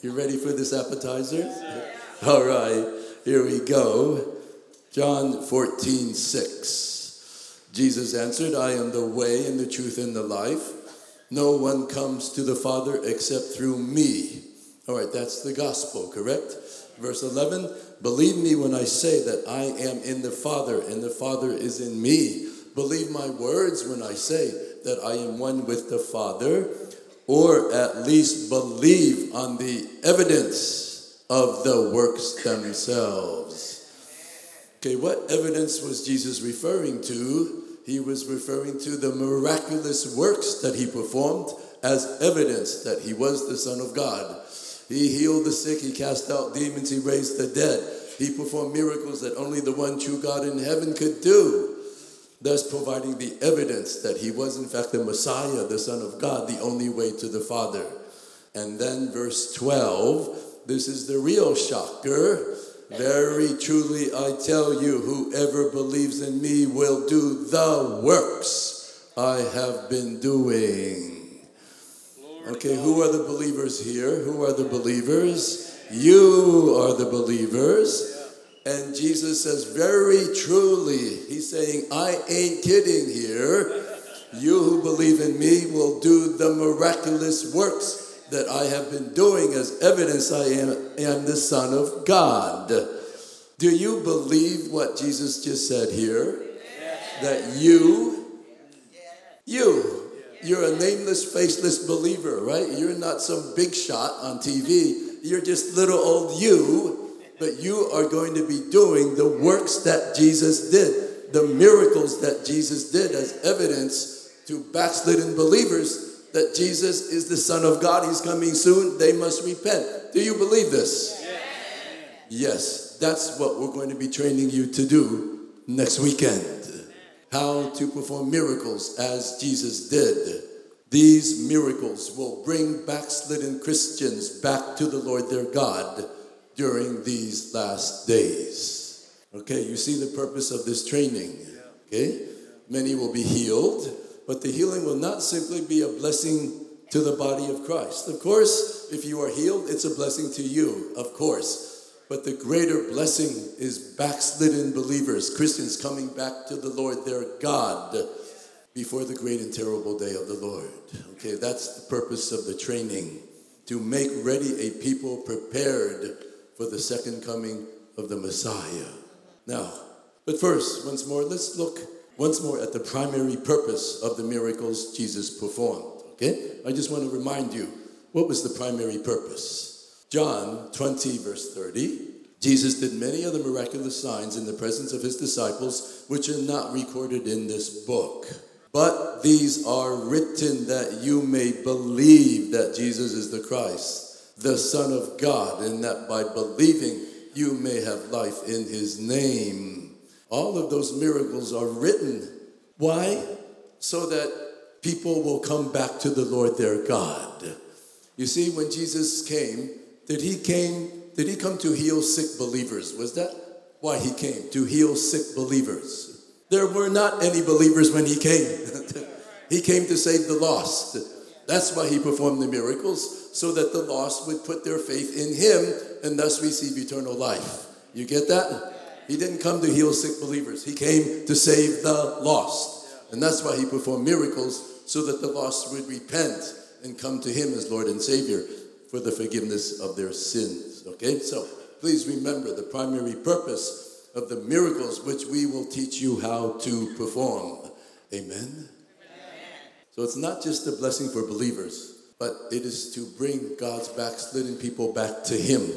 You ready for this appetizer? All right, here we go. John 14, 6. Jesus answered, I am the way and the truth and the life. No one comes to the Father except through me. All right, that's the gospel, correct? Verse 11 Believe me when I say that I am in the Father and the Father is in me. Believe my words when I say that I am one with the Father, or at least believe on the evidence of the works themselves. Okay, what evidence was Jesus referring to? He was referring to the miraculous works that he performed as evidence that he was the Son of God. He healed the sick, he cast out demons, he raised the dead. He performed miracles that only the one true God in heaven could do, thus providing the evidence that he was, in fact, the Messiah, the Son of God, the only way to the Father. And then, verse 12, this is the real shocker. Very truly, I tell you, whoever believes in me will do the works I have been doing. Okay, who are the believers here? Who are the believers? You are the believers. And Jesus says, very truly, He's saying, I ain't kidding here. You who believe in me will do the miraculous works that I have been doing as evidence I am, am the Son of God. Do you believe what Jesus just said here? That you, you, you're a nameless, faceless believer, right? You're not some big shot on TV. You're just little old you, but you are going to be doing the works that Jesus did, the miracles that Jesus did as evidence to backslidden believers that Jesus is the Son of God. He's coming soon. They must repent. Do you believe this? Yes, that's what we're going to be training you to do next weekend. How to perform miracles as Jesus did. These miracles will bring backslidden Christians back to the Lord their God during these last days. Okay, you see the purpose of this training. Okay? Many will be healed but the healing will not simply be a blessing to the body of Christ. Of course, if you are healed, it's a blessing to you, of course. But the greater blessing is backslidden believers, Christians coming back to the Lord their God before the great and terrible day of the Lord. Okay, that's the purpose of the training to make ready a people prepared for the second coming of the Messiah. Now, but first, once more, let's look once more at the primary purpose of the miracles Jesus performed. Okay? I just want to remind you what was the primary purpose? John 20, verse 30. Jesus did many other miraculous signs in the presence of his disciples, which are not recorded in this book. But these are written that you may believe that Jesus is the Christ, the Son of God, and that by believing you may have life in his name. All of those miracles are written. Why? So that people will come back to the Lord their God. You see, when Jesus came, did he came, did he come to heal sick believers? Was that why he came? To heal sick believers. There were not any believers when he came. he came to save the lost. That's why he performed the miracles, so that the lost would put their faith in him and thus receive eternal life. You get that? He didn't come to heal sick believers. He came to save the lost. And that's why he performed miracles so that the lost would repent and come to him as Lord and Savior for the forgiveness of their sins. Okay? So please remember the primary purpose of the miracles which we will teach you how to perform. Amen? So it's not just a blessing for believers, but it is to bring God's backslidden people back to him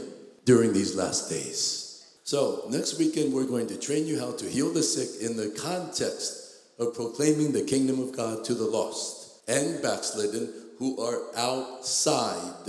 during these last days. So, next weekend, we're going to train you how to heal the sick in the context of proclaiming the kingdom of God to the lost and backslidden who are outside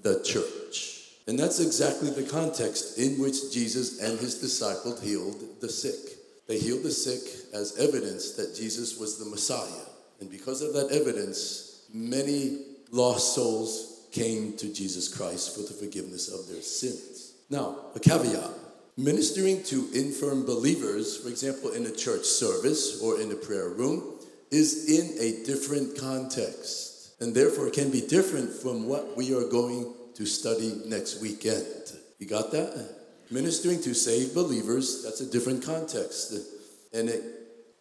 the church. And that's exactly the context in which Jesus and his disciples healed the sick. They healed the sick as evidence that Jesus was the Messiah. And because of that evidence, many lost souls came to Jesus Christ for the forgiveness of their sins. Now, a caveat Ministering to infirm believers, for example, in a church service or in a prayer room, is in a different context and therefore can be different from what we are going to study next weekend. You got that? Ministering to saved believers, that's a different context. And it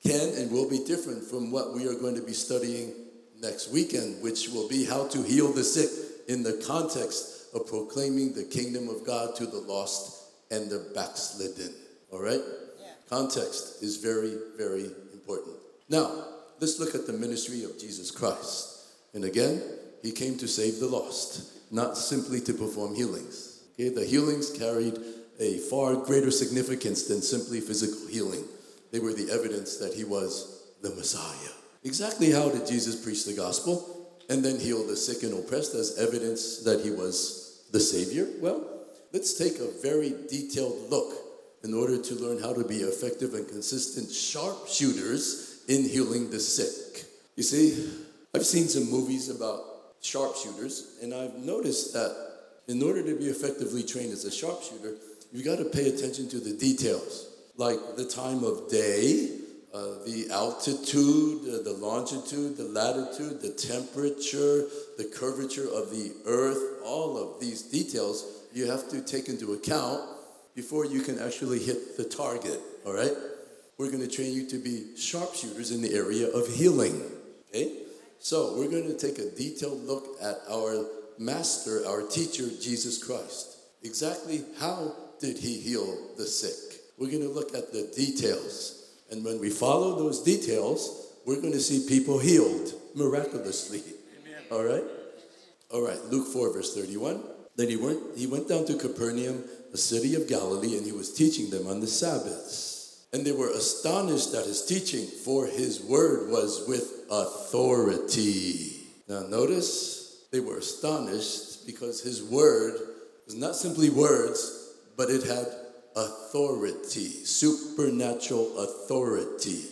can and will be different from what we are going to be studying next weekend, which will be how to heal the sick in the context of proclaiming the kingdom of God to the lost and the backslidden. All right? Yeah. Context is very, very important. Now, let's look at the ministry of Jesus Christ. And again, he came to save the lost, not simply to perform healings. Okay, the healings carried a far greater significance than simply physical healing. They were the evidence that he was the Messiah. Exactly how did Jesus preach the gospel and then heal the sick and oppressed as evidence that he was the Savior? Well, let's take a very detailed look in order to learn how to be effective and consistent sharpshooters in healing the sick. You see, I've seen some movies about sharpshooters, and I've noticed that in order to be effectively trained as a sharpshooter, you've got to pay attention to the details, like the time of day, uh, the altitude, uh, the longitude, the latitude, the temperature, the curvature of the earth, all of these details you have to take into account before you can actually hit the target, all right? We're going to train you to be sharpshooters in the area of healing, okay? So we're going to take a detailed look at our master, our teacher, Jesus Christ. Exactly how did he heal the sick? We're going to look at the details. And when we follow those details, we're going to see people healed miraculously. Amen. All right? All right, Luke 4, verse 31. Then he went, he went down to Capernaum, a city of Galilee, and he was teaching them on the Sabbaths. And they were astonished at his teaching, for his word was with authority. Now, notice they were astonished because his word was not simply words, but it had authority, supernatural authority.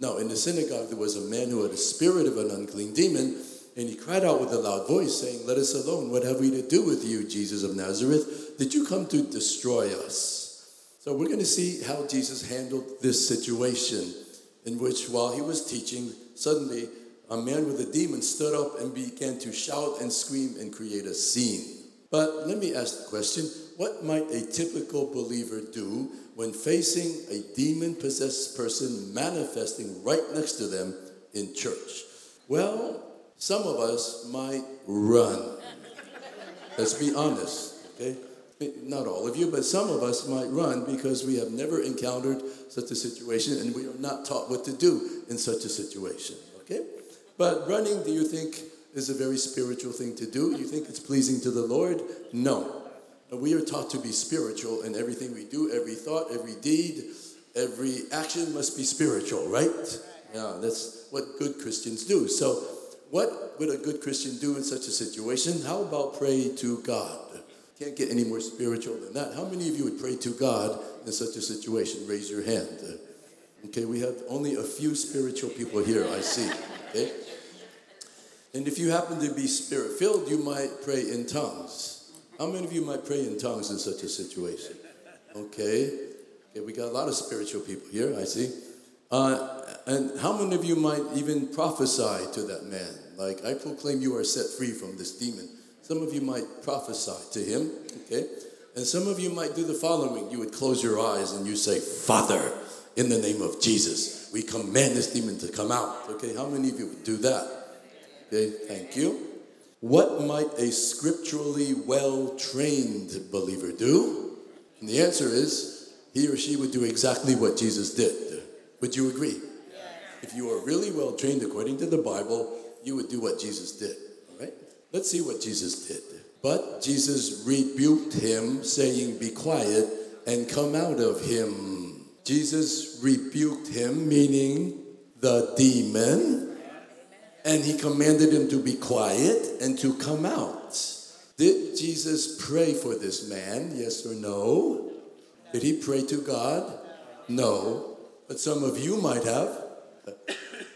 Now, in the synagogue, there was a man who had a spirit of an unclean demon, and he cried out with a loud voice, saying, Let us alone. What have we to do with you, Jesus of Nazareth? Did you come to destroy us? So, we're going to see how Jesus handled this situation, in which, while he was teaching, suddenly a man with a demon stood up and began to shout and scream and create a scene. But let me ask the question what might a typical believer do when facing a demon possessed person manifesting right next to them in church? Well, some of us might run. Let's be honest, okay? Not all of you, but some of us might run because we have never encountered such a situation and we are not taught what to do in such a situation, okay? But running, do you think, is a very spiritual thing to do? You think it's pleasing to the Lord? No. We are taught to be spiritual in everything we do, every thought, every deed, every action must be spiritual, right? Yeah, that's what good Christians do. So, what would a good Christian do in such a situation? How about pray to God? Can't get any more spiritual than that. How many of you would pray to God in such a situation? Raise your hand. Okay, we have only a few spiritual people here, I see. Okay? And if you happen to be spirit filled, you might pray in tongues. How many of you might pray in tongues in such a situation? Okay. Okay, we got a lot of spiritual people here, I see. Uh, and how many of you might even prophesy to that man? Like, I proclaim you are set free from this demon. Some of you might prophesy to him, okay? And some of you might do the following. You would close your eyes and you say, Father, in the name of Jesus, we command this demon to come out. Okay, how many of you would do that? Okay, thank you. What might a scripturally well trained believer do? And the answer is he or she would do exactly what Jesus did. Would you agree? If you are really well trained according to the Bible, you would do what Jesus did. All right? Let's see what Jesus did. But Jesus rebuked him, saying, Be quiet and come out of him. Jesus rebuked him, meaning the demon and he commanded him to be quiet and to come out. Did Jesus pray for this man? Yes or no? Did he pray to God? No. But some of you might have.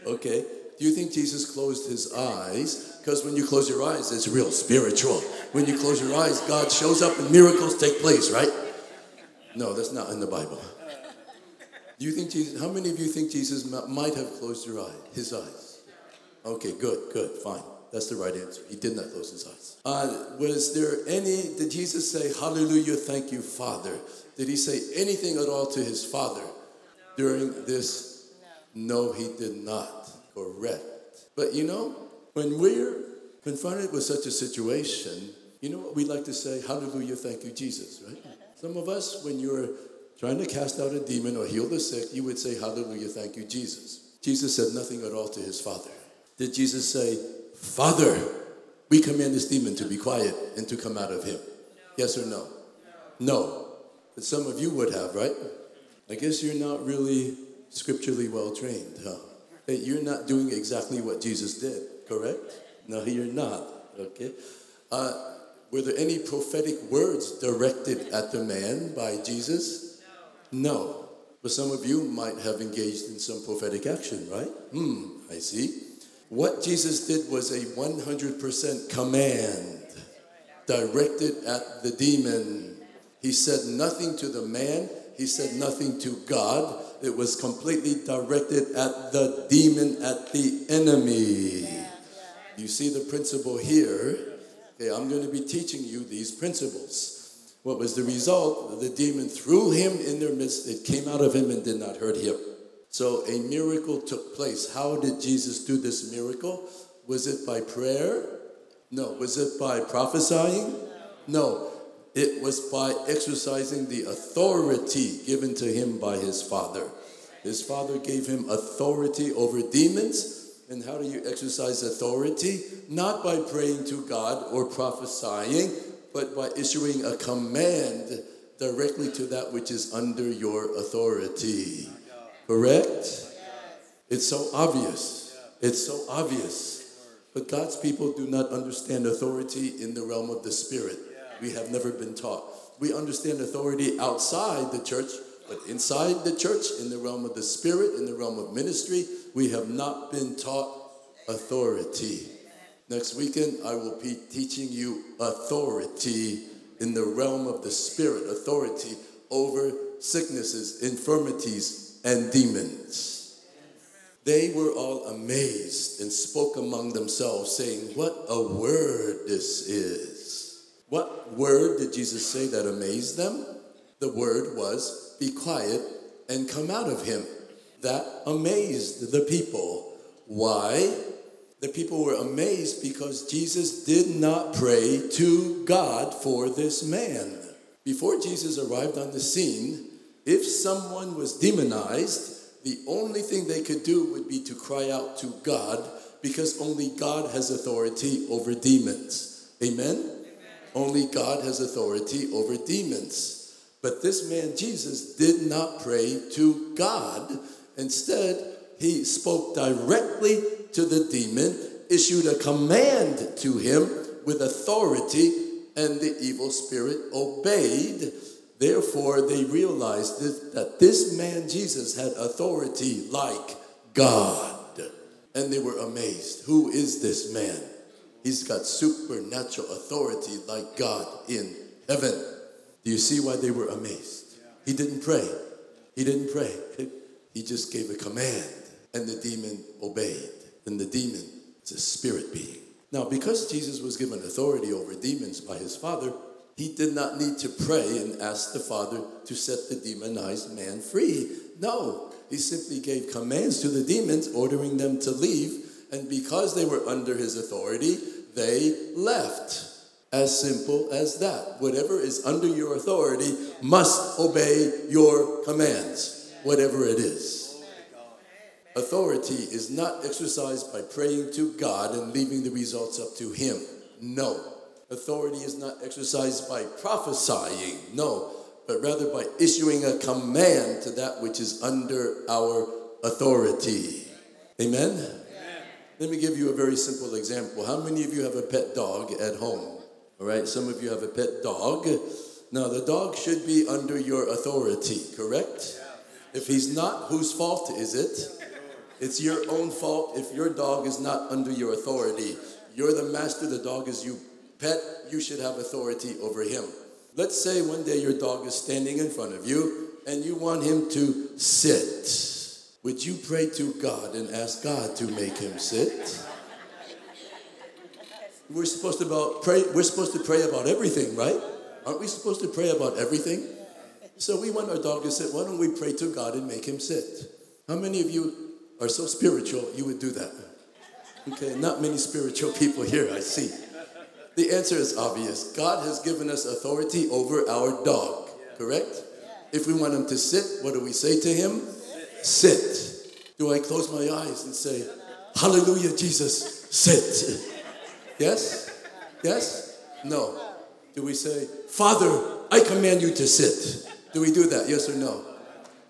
Okay. Do you think Jesus closed his eyes? Because when you close your eyes, it's real spiritual. When you close your eyes, God shows up and miracles take place, right? No, that's not in the Bible. Do you think Jesus, how many of you think Jesus might have closed your eye, his eyes? Okay, good, good, fine. That's the right answer. He did not close his eyes. Uh, was there any, did Jesus say, Hallelujah, thank you, Father? Did he say anything at all to his Father during this? No, no he did not. Correct. But you know, when we're confronted with such a situation, you know what we like to say? Hallelujah, thank you, Jesus, right? Some of us, when you're trying to cast out a demon or heal the sick, you would say, Hallelujah, thank you, Jesus. Jesus said nothing at all to his Father. Did Jesus say, Father, we command this demon to be quiet and to come out of him? Yes or no? No. But some of you would have, right? I guess you're not really scripturally well trained, huh? Hey, you're not doing exactly what Jesus did, correct? No, you're not, okay? Uh, were there any prophetic words directed at the man by Jesus? No. no. But some of you might have engaged in some prophetic action, right? Hmm, I see. What Jesus did was a 100% command directed at the demon. He said nothing to the man, he said nothing to God it was completely directed at the demon, at the enemy. You see the principle here. Okay, I'm going to be teaching you these principles. What was the result? The demon threw him in their midst. It came out of him and did not hurt him. So a miracle took place. How did Jesus do this miracle? Was it by prayer? No. Was it by prophesying? No. It was by exercising the authority given to him by his father. His father gave him authority over demons. And how do you exercise authority? Not by praying to God or prophesying, but by issuing a command directly to that which is under your authority. Correct? It's so obvious. It's so obvious. But God's people do not understand authority in the realm of the Spirit we have never been taught. We understand authority outside the church, but inside the church, in the realm of the spirit, in the realm of ministry, we have not been taught authority. Next weekend, I will be teaching you authority in the realm of the spirit, authority over sicknesses, infirmities, and demons. They were all amazed and spoke among themselves, saying, What a word this is! What word did Jesus say that amazed them? The word was, Be quiet and come out of him. That amazed the people. Why? The people were amazed because Jesus did not pray to God for this man. Before Jesus arrived on the scene, if someone was demonized, the only thing they could do would be to cry out to God because only God has authority over demons. Amen? Only God has authority over demons. But this man, Jesus, did not pray to God. Instead, he spoke directly to the demon, issued a command to him with authority, and the evil spirit obeyed. Therefore, they realized that this man, Jesus, had authority like God. And they were amazed. Who is this man? He's got supernatural authority like God in heaven. Do you see why they were amazed? He didn't pray. He didn't pray. He just gave a command, and the demon obeyed. And the demon is a spirit being. Now, because Jesus was given authority over demons by his Father, he did not need to pray and ask the Father to set the demonized man free. No, he simply gave commands to the demons, ordering them to leave. And because they were under his authority, they left. As simple as that. Whatever is under your authority must obey your commands, whatever it is. Authority is not exercised by praying to God and leaving the results up to Him. No. Authority is not exercised by prophesying. No. But rather by issuing a command to that which is under our authority. Amen? Let me give you a very simple example. How many of you have a pet dog at home? All right, some of you have a pet dog. Now, the dog should be under your authority, correct? If he's not, whose fault is it? It's your own fault if your dog is not under your authority. You're the master, the dog is you. Pet, you should have authority over him. Let's say one day your dog is standing in front of you and you want him to sit. Would you pray to God and ask God to make him sit? We're supposed to about pray. We're supposed to pray about everything, right? Aren't we supposed to pray about everything? So we want our dog to sit. Why don't we pray to God and make him sit? How many of you are so spiritual you would do that? Okay, not many spiritual people here, I see. The answer is obvious. God has given us authority over our dog, correct? If we want him to sit, what do we say to him? Sit. Do I close my eyes and say, Hallelujah, Jesus, sit? Yes? Yes? No. Do we say, Father, I command you to sit? Do we do that? Yes or no?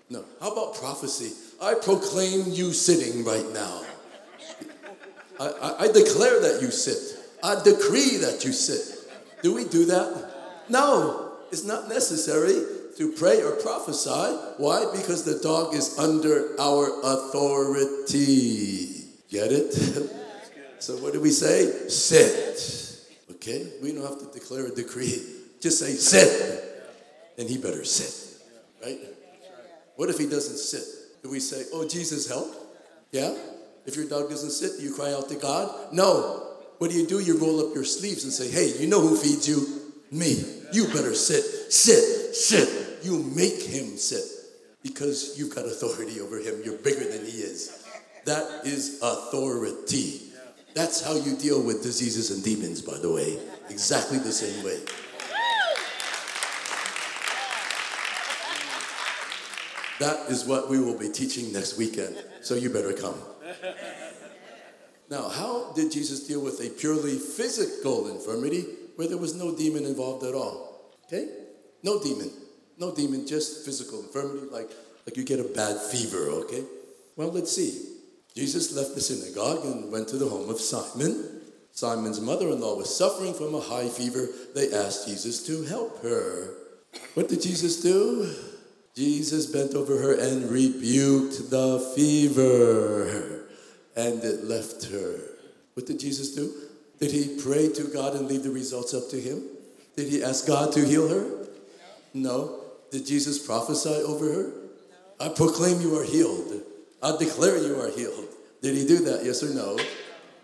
No. How about prophecy? I proclaim you sitting right now. I, I, I declare that you sit. I decree that you sit. Do we do that? No, it's not necessary to pray or prophesy. Why? Because the dog is under our authority. Get it? so what do we say? Sit. Okay? We don't have to declare a decree. Just say sit. And he better sit. Right? What if he doesn't sit? Do we say, oh, Jesus, help? Yeah? If your dog doesn't sit, do you cry out to God? No. What do you do? You roll up your sleeves and say, hey, you know who feeds you? Me. You better sit. Sit. Sit. You make him sit because you've got authority over him. You're bigger than he is. That is authority. That's how you deal with diseases and demons, by the way. Exactly the same way. That is what we will be teaching next weekend. So you better come. Now, how did Jesus deal with a purely physical infirmity where there was no demon involved at all? Okay? No demon. No demon, just physical infirmity, like, like you get a bad fever, okay? Well, let's see. Jesus left the synagogue and went to the home of Simon. Simon's mother in law was suffering from a high fever. They asked Jesus to help her. What did Jesus do? Jesus bent over her and rebuked the fever, and it left her. What did Jesus do? Did he pray to God and leave the results up to him? Did he ask God to heal her? No. Did Jesus prophesy over her? I proclaim you are healed. I declare you are healed. Did he do that? Yes or no?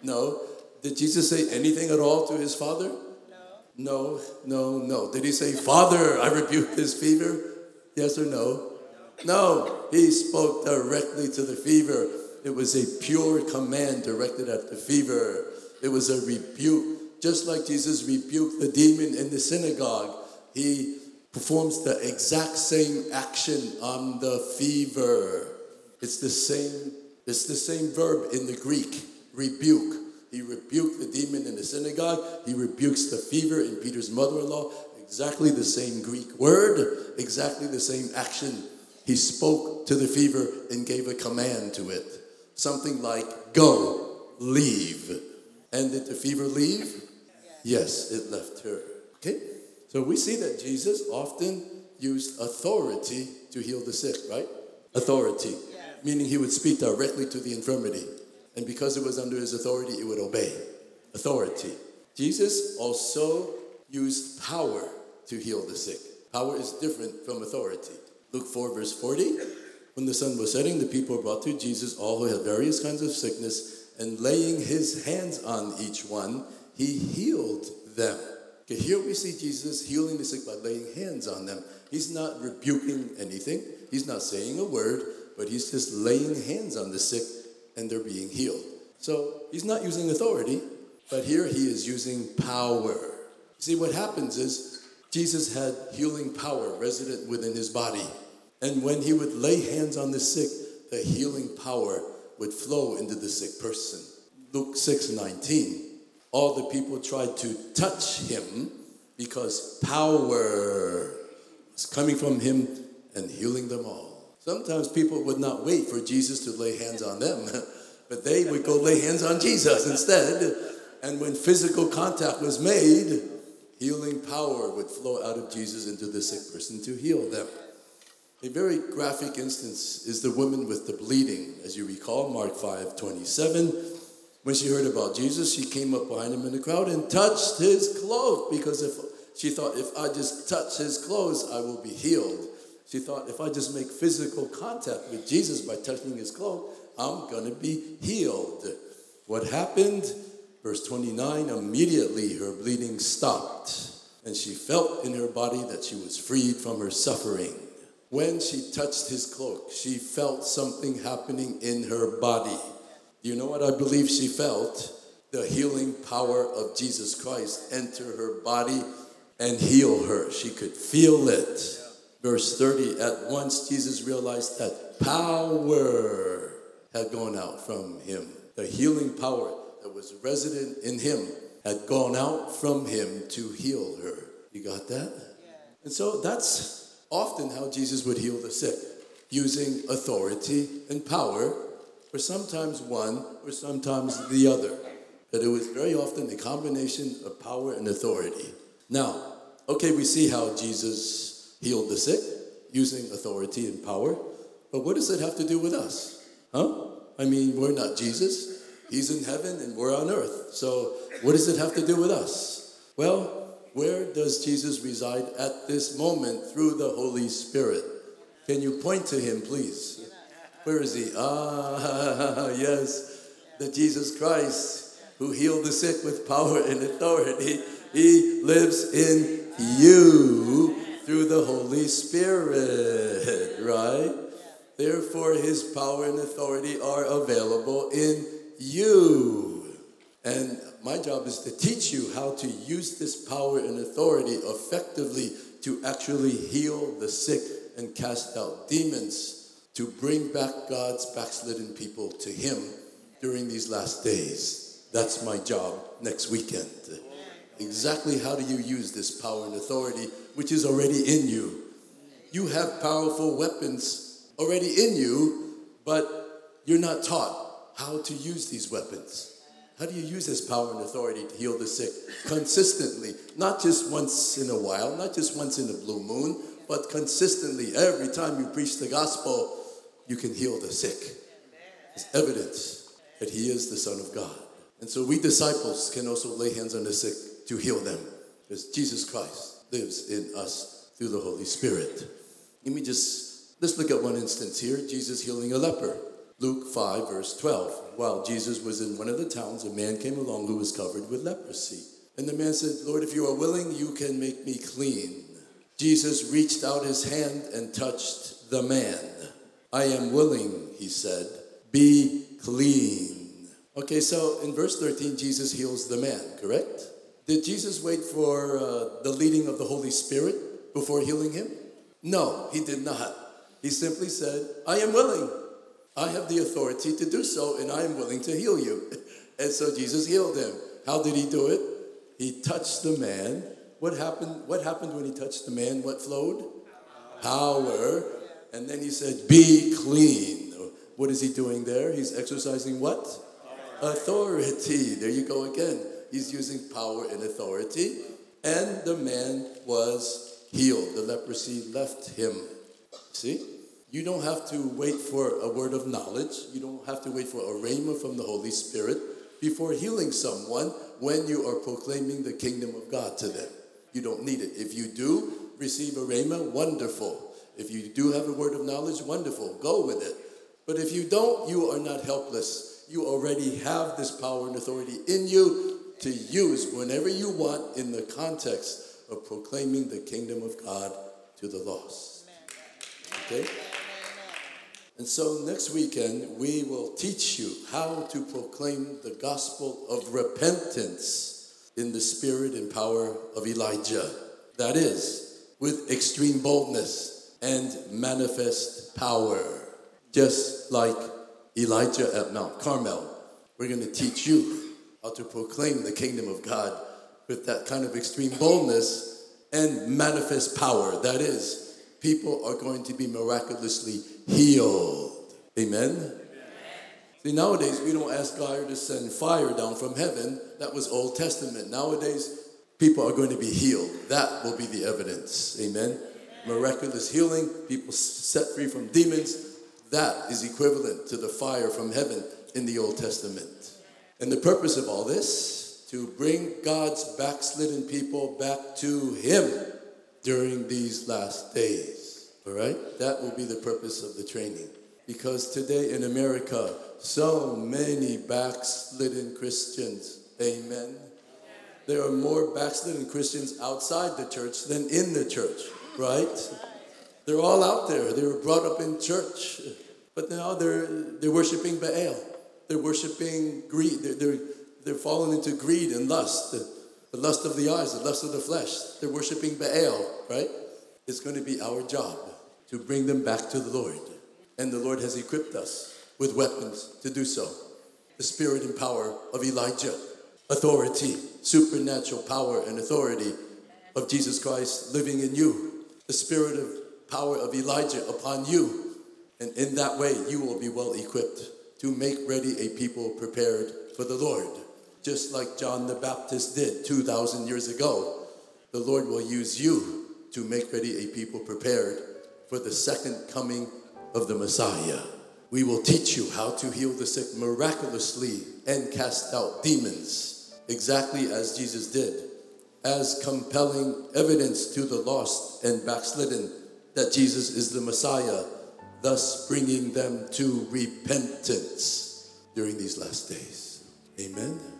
No. Did Jesus say anything at all to his father? No, no, no. Did he say, Father, I rebuke this fever? Yes or no? No. He spoke directly to the fever. It was a pure command directed at the fever. It was a rebuke. Just like Jesus rebuked the demon in the synagogue, he performs the exact same action on the fever. It's the same, it's the same verb in the Greek, rebuke. He rebuked the demon in the synagogue. He rebukes the fever in Peter's mother-in-law. Exactly the same Greek word, exactly the same action. He spoke to the fever and gave a command to it. Something like, go, leave. And did the fever leave? Yes, it left her. Okay? So we see that Jesus often used authority to heal the sick, right? Authority. Meaning he would speak directly to the infirmity. And because it was under his authority, it would obey. Authority. Jesus also used power to heal the sick. Power is different from authority. Luke 4, verse 40. When the sun was setting, the people brought to Jesus all who had various kinds of sickness, and laying his hands on each one, he healed them. Okay, here we see Jesus healing the sick by laying hands on them. He's not rebuking anything, he's not saying a word, but he's just laying hands on the sick and they're being healed. So he's not using authority, but here he is using power. See, what happens is Jesus had healing power resident within his body. And when he would lay hands on the sick, the healing power would flow into the sick person. Luke 6 19. All the people tried to touch him because power was coming from him and healing them all. Sometimes people would not wait for Jesus to lay hands on them, but they would go lay hands on Jesus instead. And when physical contact was made, healing power would flow out of Jesus into the sick person to heal them. A very graphic instance is the woman with the bleeding. As you recall, Mark 5 27. When she heard about Jesus, she came up behind him in the crowd and touched his clothes because if she thought, if I just touch his clothes, I will be healed. She thought, if I just make physical contact with Jesus by touching his clothes, I'm going to be healed. What happened? Verse 29 immediately her bleeding stopped, and she felt in her body that she was freed from her suffering. When she touched his cloak, she felt something happening in her body. Do you know what I believe she felt? The healing power of Jesus Christ enter her body and heal her. She could feel it. Verse 30 At once Jesus realized that power had gone out from him. The healing power that was resident in him had gone out from him to heal her. You got that? Yeah. And so that's often how Jesus would heal the sick, using authority and power, or sometimes one, or sometimes the other. But it was very often a combination of power and authority. Now, okay, we see how Jesus healed the sick using authority and power, but what does it have to do with us? Huh? I mean, we're not Jesus. He's in heaven and we're on earth. So, what does it have to do with us? Well, where does Jesus reside at this moment through the Holy Spirit? Can you point to him, please? Where is he? Ah, yes, the Jesus Christ who healed the sick with power and authority. He lives in you through the Holy Spirit, right? Therefore, his power and authority are available in you. And my job is to teach you how to use this power and authority effectively to actually heal the sick and cast out demons, to bring back God's backslidden people to Him during these last days. That's my job next weekend. Exactly how do you use this power and authority, which is already in you? You have powerful weapons already in you, but you're not taught how to use these weapons. How do you use this power and authority to heal the sick consistently? Not just once in a while, not just once in a blue moon, but consistently. Every time you preach the gospel, you can heal the sick. It's evidence that He is the Son of God. And so we disciples can also lay hands on the sick to heal them because Jesus Christ lives in us through the Holy Spirit. Let me just, let's look at one instance here Jesus healing a leper. Luke 5, verse 12. While Jesus was in one of the towns, a man came along who was covered with leprosy. And the man said, Lord, if you are willing, you can make me clean. Jesus reached out his hand and touched the man. I am willing, he said, be clean. Okay, so in verse 13, Jesus heals the man, correct? Did Jesus wait for uh, the leading of the Holy Spirit before healing him? No, he did not. He simply said, I am willing. I have the authority to do so, and I am willing to heal you. And so Jesus healed him. How did he do it? He touched the man. What happened? What happened when he touched the man? What flowed? Power. And then he said, Be clean. What is he doing there? He's exercising what? Authority. There you go again. He's using power and authority. And the man was healed. The leprosy left him. See? You don't have to wait for a word of knowledge. You don't have to wait for a rhema from the Holy Spirit before healing someone when you are proclaiming the kingdom of God to them. You don't need it. If you do receive a rhema, wonderful. If you do have a word of knowledge, wonderful. Go with it. But if you don't, you are not helpless. You already have this power and authority in you to use whenever you want in the context of proclaiming the kingdom of God to the lost. Okay? And so next weekend, we will teach you how to proclaim the gospel of repentance in the spirit and power of Elijah. That is, with extreme boldness and manifest power, just like Elijah at Mount Carmel. We're going to teach you how to proclaim the kingdom of God with that kind of extreme boldness and manifest power. That is, people are going to be miraculously healed. Amen? See, nowadays we don't ask God to send fire down from heaven. That was Old Testament. Nowadays, people are going to be healed. That will be the evidence. Amen? Amen. Miraculous healing, people set free from demons. That is equivalent to the fire from heaven in the Old Testament. And the purpose of all this, to bring God's backslidden people back to Him during these last days. All right? That will be the purpose of the training. Because today in America, so many backslidden Christians Amen. There are more backslidden Christians outside the church than in the church, right? They're all out there. They were brought up in church, but now they're they're worshiping Baal. They're worshiping greed. They're they're, they're falling into greed and lust, the lust of the eyes, the lust of the flesh. They're worshiping Baal, right? It's going to be our job to bring them back to the Lord, and the Lord has equipped us with weapons to do so. The spirit and power of Elijah, authority, supernatural power and authority of Jesus Christ living in you, the spirit of power of Elijah upon you. And in that way, you will be well equipped to make ready a people prepared for the Lord. Just like John the Baptist did 2,000 years ago, the Lord will use you to make ready a people prepared for the second coming of the Messiah. We will teach you how to heal the sick miraculously and cast out demons, exactly as Jesus did, as compelling evidence to the lost and backslidden that Jesus is the Messiah, thus bringing them to repentance during these last days. Amen.